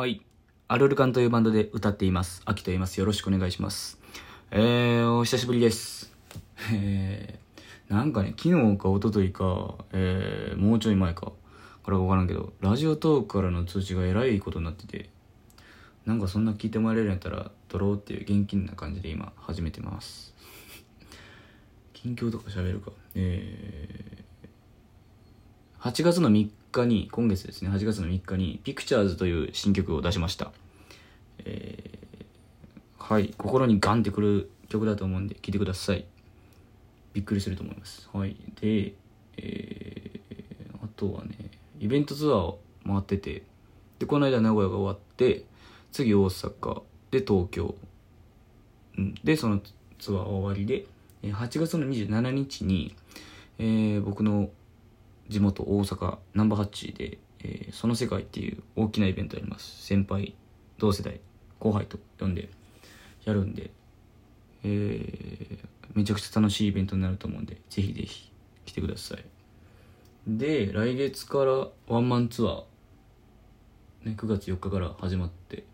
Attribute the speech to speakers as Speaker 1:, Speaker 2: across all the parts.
Speaker 1: はい。アルルカンというバンドで歌っています。アキと言います。よろしくお願いします。えー、お久しぶりです。えー、なんかね、昨日か一昨日か、えー、もうちょい前か、からわからんけど、ラジオトークからの通知がえらいことになってて、なんかそんな聞いてもらえるんやったら、撮ろうっていう現金な感じで今始めてます。近況とか喋るか。えー、8月の3日に、今月ですね、8月の3日に、ピクチャーズという新曲を出しました。えー、はい、心にガンってくる曲だと思うんで、聴いてください。びっくりすると思います。はい。で、えー、あとはね、イベントツアーを回ってて、で、この間名古屋が終わって、次大阪、で東京、うん、で、そのツアー終わりで、8月の27日に、えー僕の地元大阪難波ハッチで、えーその世界っていう大きなイベントやります。先輩同世代後輩と呼んでやるんで、えーめちゃくちゃ楽しいイベントになると思うんでぜひぜひ来てください。で来月からワンマンツアー、ね、9月4日から始まって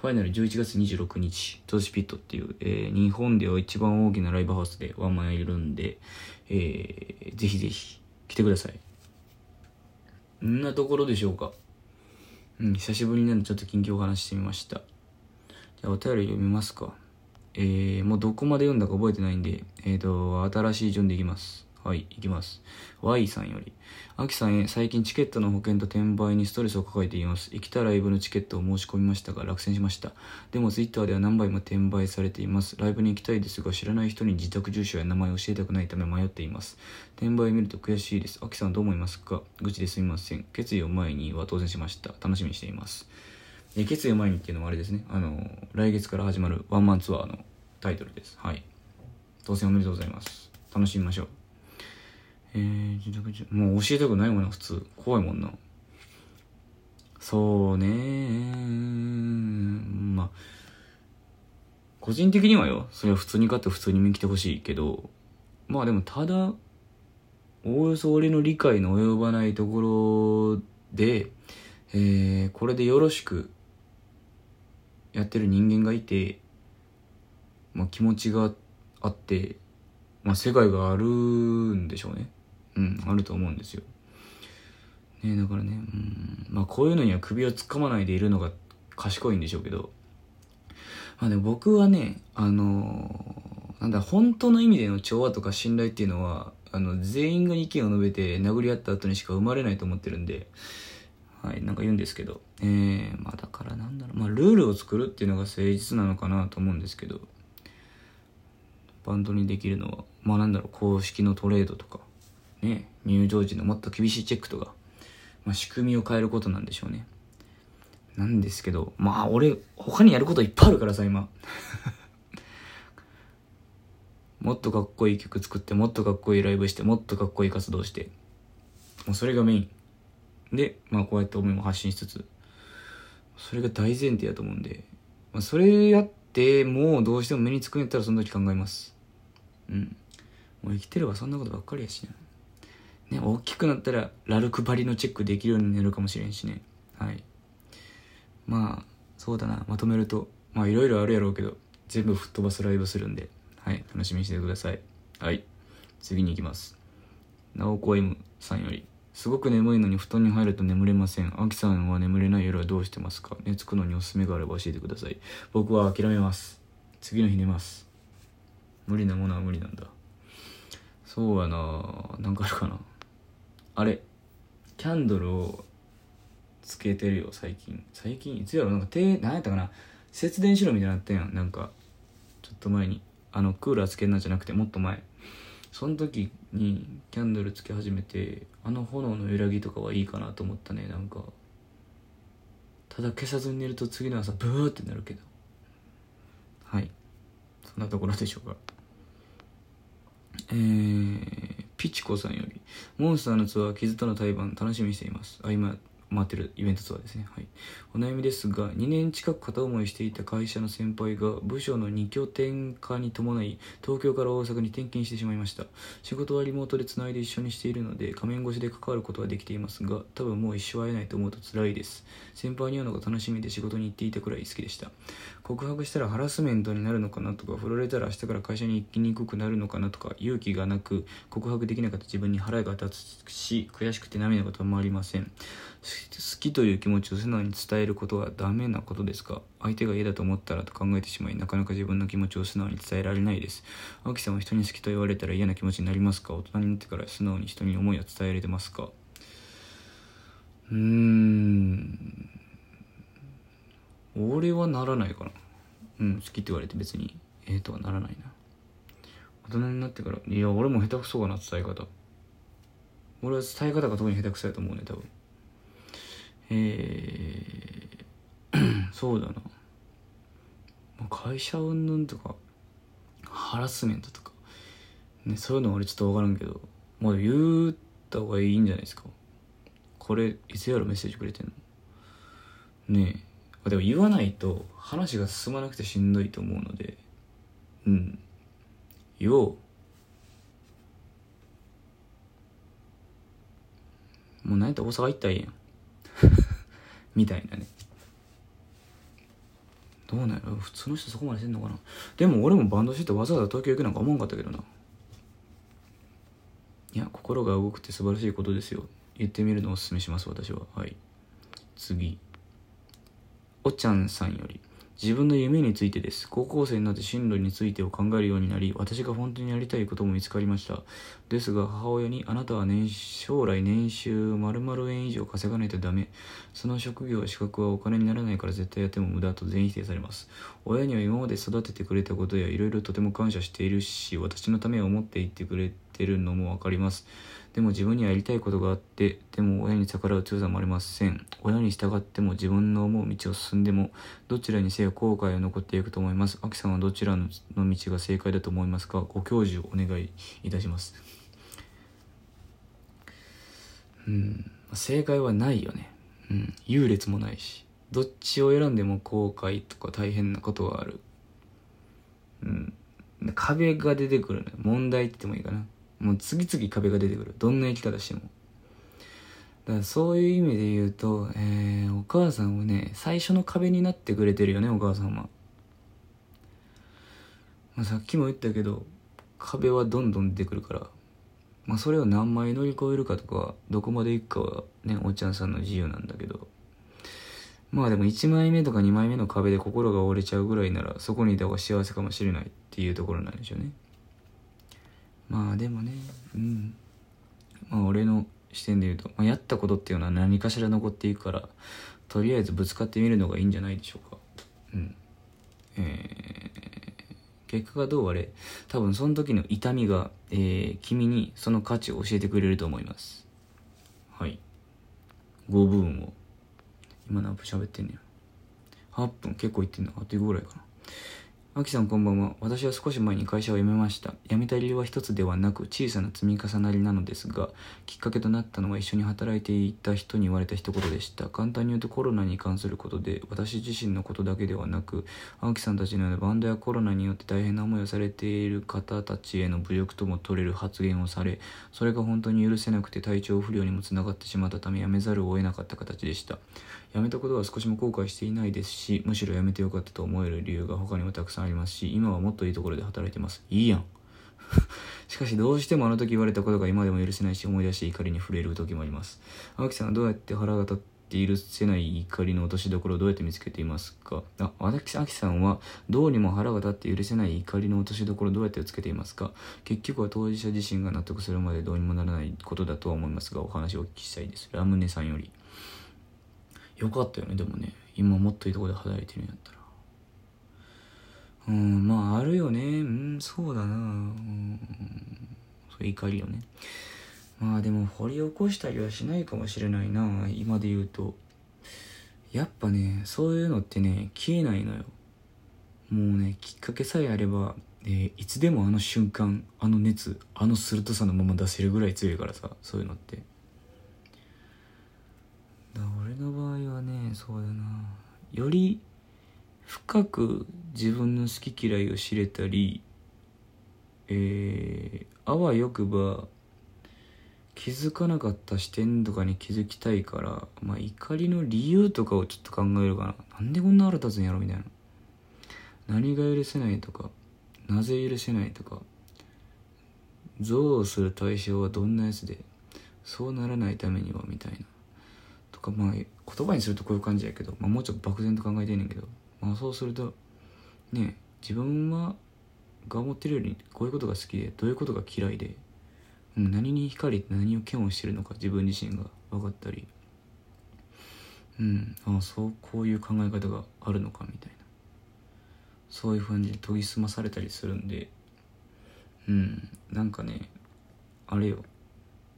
Speaker 1: ファイナル11月26日トーシピットっていう、えー日本では一番大きなライブハウスでワンマンやるんで、えーぜひぜひ来てください。んなところでしょうか。うん久しぶりなんでちょっと近況を話してみました。じゃあお便り読みますか。えー、もうどこまで読んだか覚えてないんでえーと新しい順でいきます。はい、いきます。Y さんより。アキさんへ、最近チケットの保険と転売にストレスを抱えています。生きたライブのチケットを申し込みましたが、落選しました。でも、ツイッターでは何倍も転売されています。ライブに行きたいですが、知らない人に自宅住所や名前を教えたくないため迷っています。転売を見ると悔しいです。アキさんどう思いますか？愚痴ですみません。決意を前には当選しました。楽しみにしています。え決意を前にっていうのもあれですね。あの、来月から始まるワンマンツアーのタイトルです。はい。当選おめでとうございます。楽しみましょう。えー、自宅住もう教えたくないもんな、普通。怖いもんな。そうねまあ、個人的にはよ、それは普通に買って普通に見に来てほしいけど、まあでもただ、おおよそ俺の理解の及ばないところで、えー、これでよろしくやってる人間がいて、まあ気持ちがあって、まあ世界があるんでしょうね。うん、あると思うんですよ。ねだからね、うん、まあこういうのには首を突っ込まないでいるのが賢いんでしょうけど、まあでも僕はね、あのーなんだ、本当の意味での調和とか信頼っていうのは、あの、全員が意見を述べて殴り合った後にしか生まれないと思ってるんで、はい、なんか言うんですけど、えー、まあだからなんだろう、まあルールを作るっていうのが誠実なのかなと思うんですけど、バンドにできるのは、まあなんだろう、公式のトレードとか、ね、入場時のもっと厳しいチェックとか、まあ仕組みを変えることなんでしょうね。なんですけど、まあ俺、他にやることいっぱいあるからさ、今。もっとかっこいい曲作って、もっとかっこいいライブして、もっとかっこいい活動して。もうそれがメイン。で、まあこうやって思いも発信しつつ、それが大前提だと思うんで、まあそれやって、もうどうしても目につくんやったらその時考えます。うん。もう生きてればそんなことばっかりやしな。ね、大きくなったらラルクバリのチェックできるようになるかもしれんしね。はい。まあ、そうだな。まとめると、まあいろいろあるやろうけど、全部吹っ飛ばすライブするんで、はい。楽しみにしてください。はい。次に行きます。なおこ M さんより。すごく眠いのに布団に入ると眠れません。アキさんは眠れない夜はどうしてますか？寝つくのにおすすめがあれば教えてください。僕は諦めます。次の日寝ます。無理なものは無理なんだ。そうやななんかあるかな。あれ、キャンドルをつけてるよ、最近。最近、いつやろ？なんか、て、なんやったかな？節電しろみたいになったやん。なんか、ちょっと前に。あの、クーラーつけんなじゃなくて、もっと前。その時にキャンドルつけ始めて、あの炎の揺らぎとかはいいかなと思ったね、なんか。ただ消さずに寝ると次の朝、ブーってなるけど。はい。そんなところでしょうか。えー、ピチコさんより、モンスターのツアー、傷との対バン、楽しみにしています。あ、今、回ってるイベントツアーですね。はい。お悩みですが、2年近く片思いしていた会社の先輩が部署の2拠点化に伴い、東京から大阪に転勤してしまいました。仕事はリモートでつないで一緒にしているので、画面越しで関わることはできていますが、多分もう一生会えないと思うと辛いです。先輩に会うのが楽しみで仕事に行っていたくらい好きでした。告白したらハラスメントになるのかなとか、振られたら明日から会社に行きにくくなるのかなとか、勇気がなく告白できなかった自分に腹が立つし、悔しくて涙が止まりません。好きという気持ちを素直に伝えることはダメなことですか？相手が嫌だと思ったらと考えてしまいなかなか自分の気持ちを素直に伝えられないです。青木さんは人に好きと言われたら嫌な気持ちになりますか？大人になってから素直に人に思いは伝えられてますか？うーん。俺はならないかな。うん好きって言われて別に。ええとはならないな。大人になってから。いや俺も下手くそかな伝え方。俺は伝え方が特に下手くそやと思うね多分。えー、そうだな。まあ会社云々とかハラスメントとか、ね、そういうのは俺ちょっと分からんけど。まあ言った方がいいんじゃないですか。これいつやろメッセージくれてんの？ねえ。でも言わないと話が進まなくてしんどいと思うのでうん。言おう。もう何やったら大阪行ったらいいやん。みたいなね。どうなんやろ？普通の人そこまでしてんのかな？でも俺もバンドしててわざわざ東京行くなんか思わんかったけどな。いや心が動くって素晴らしいことですよ。言ってみるのをおすすめします私は。はい。次。おちゃんさんより自分の夢についてです。高校生になって進路についてを考えるようになり、私が本当にやりたいことも見つかりました。ですが、母親に、あなたは年将来年収〇〇円以上稼がないとダメ。その職業、資格はお金にならないから絶対やっても無駄と全否定されます。親には今まで育ててくれたことやいろいろとても感謝しているし、私のためを思って言ってくれててるのもわかります。でも自分にはやりたいことがあって、でも親に逆らう強さもありません。親に従っても自分の思う道を進んでも、どちらにせよ後悔は残っていくと思います。アキさんはどちらの道が正解だと思いますか？ご教授お願いいたします。うん、正解はないよね。うん、優劣もないし。どっちを選んでも後悔とか大変なことがある。うん。壁が出てくるね。問題って言ってもいいかな。もう次々壁が出てくる。どんな生き方しても。だからそういう意味で言うと、えー、お母さんはね最初の壁になってくれてるよねお母さんは、まあ、さっきも言ったけど壁はどんどん出てくるから。まあそれを何枚乗り越えるかとかどこまでいくかはねおっちゃんさんの自由なんだけど。まあでも1枚目とか2枚目の壁で心が折れちゃうぐらいならそこにいた方が幸せかもしれないっていうところなんでしょうね。まあでもねうん。まあ俺の視点で言うと、まあ、やったことっていうのは何かしら残っていくからとりあえずぶつかってみるのがいいんじゃないでしょうか。うん。えー、結果がどうあれ多分その時の痛みが、えー、君にその価値を教えてくれると思います。はい。5分を。今何分喋ってんねや。8分結構いってんのあと5ぐらいかな。アキさんこんばんは。私は少し前に会社を辞めました。辞めた理由は一つではなく小さな積み重なりなのですが、きっかけとなったのは一緒に働いていた人に言われた一言でした。簡単に言うとコロナに関することで、私自身のことだけではなく、青木さんたちのようなバンドやコロナによって大変な思いをされている方たちへの侮辱とも取れる発言をされ、それが本当に許せなくて体調不良にもつながってしまったため辞めざるを得なかった形でした。辞めたことは少しも後悔していないですし、むしろ辞めてよかったと思える理由が他にもたくさんありますし、今はもっといいところで働いてます。いいやん。しかしどうしてもあの時言われたことが今でも許せないし思い出して怒りに触れる時もあります。青木さんはどうやって腹が立って許せない怒りの落としどころをどうやって見つけていますか？あ、私、秋さんはどうにも腹が立って許せない怒りの落としどころをどうやってつけていますか？結局は当事者自身が納得するまでどうにもならないことだとは思いますがお話をお聞きしたいです。ラムネさんより。よかったよね。でもね今もっといいとこで働いてるんやったら。うんまああるよね。うんそうだな。うんそう怒りよね。まあでも掘り起こしたりはしないかもしれないな。今で言うと。やっぱねそういうのってね消えないのよ。もうねきっかけさえあれば、えー、いつでもあの瞬間あの熱あの鋭さのまま出せるぐらい強いからさそういうのって。俺の場合はねそうだな。より深く自分の好き嫌いを知れたりえー、あわよくば気づかなかった視点とかに気づきたいからまあ怒りの理由とかをちょっと考えるかな。なんでこんな腹立つんやろみたいな。何が許せないとかなぜ許せないとか憎悪する対象はどんなやつでそうならないためにはみたいな。かまあ言葉にするとこういう感じやけど、まあ、もうちょっと漠然と考えてんねんけど、まあ、そうするとね自分はが思ってるよりこういうことが好きでどういうことが嫌いで、何に光って何を嫌悪してるのか自分自身が分かったりうんああそうこういう考え方があるのかみたいな。そういうふうに研ぎ澄まされたりするんでうんなんかねあれよ。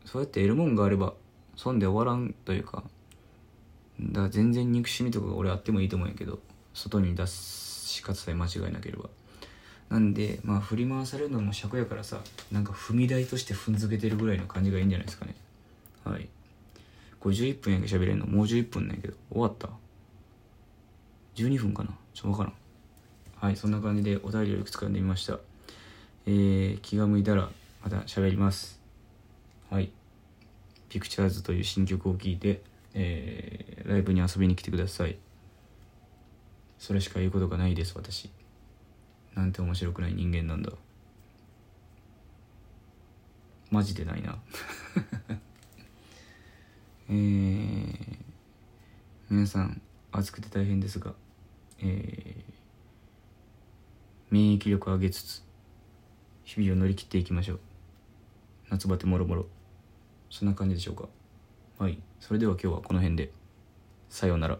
Speaker 1: そうやって得るもんがあれば損で終わらんというかだから全然憎しみとか俺あってもいいと思うんやけど外に出すし方さえ間違いなければ。なんでまあ振り回されるのも尺やからさなんか踏み台として踏んづけてるぐらいの感じがいいんじゃないですかね。はい。これ11分やけ喋れんの？もう11分なんやけど。終わった？12分かな？ちょっとわからん。はいそんな感じでお便りをいくつか読んでみました。えー、気が向いたらまた喋ります。はい。ピクチャーズという新曲を聴いて、えー、ライブに遊びに来てください。それしか言うことがないです私。なんて面白くない人間なんだ。マジでないな。えー、皆さん暑くて大変ですが、えー、免疫力上げつつ日々を乗り切っていきましょう。夏バテもろもろ。そんな感じでしょうか。はい。それでは今日はこの辺で。さようなら。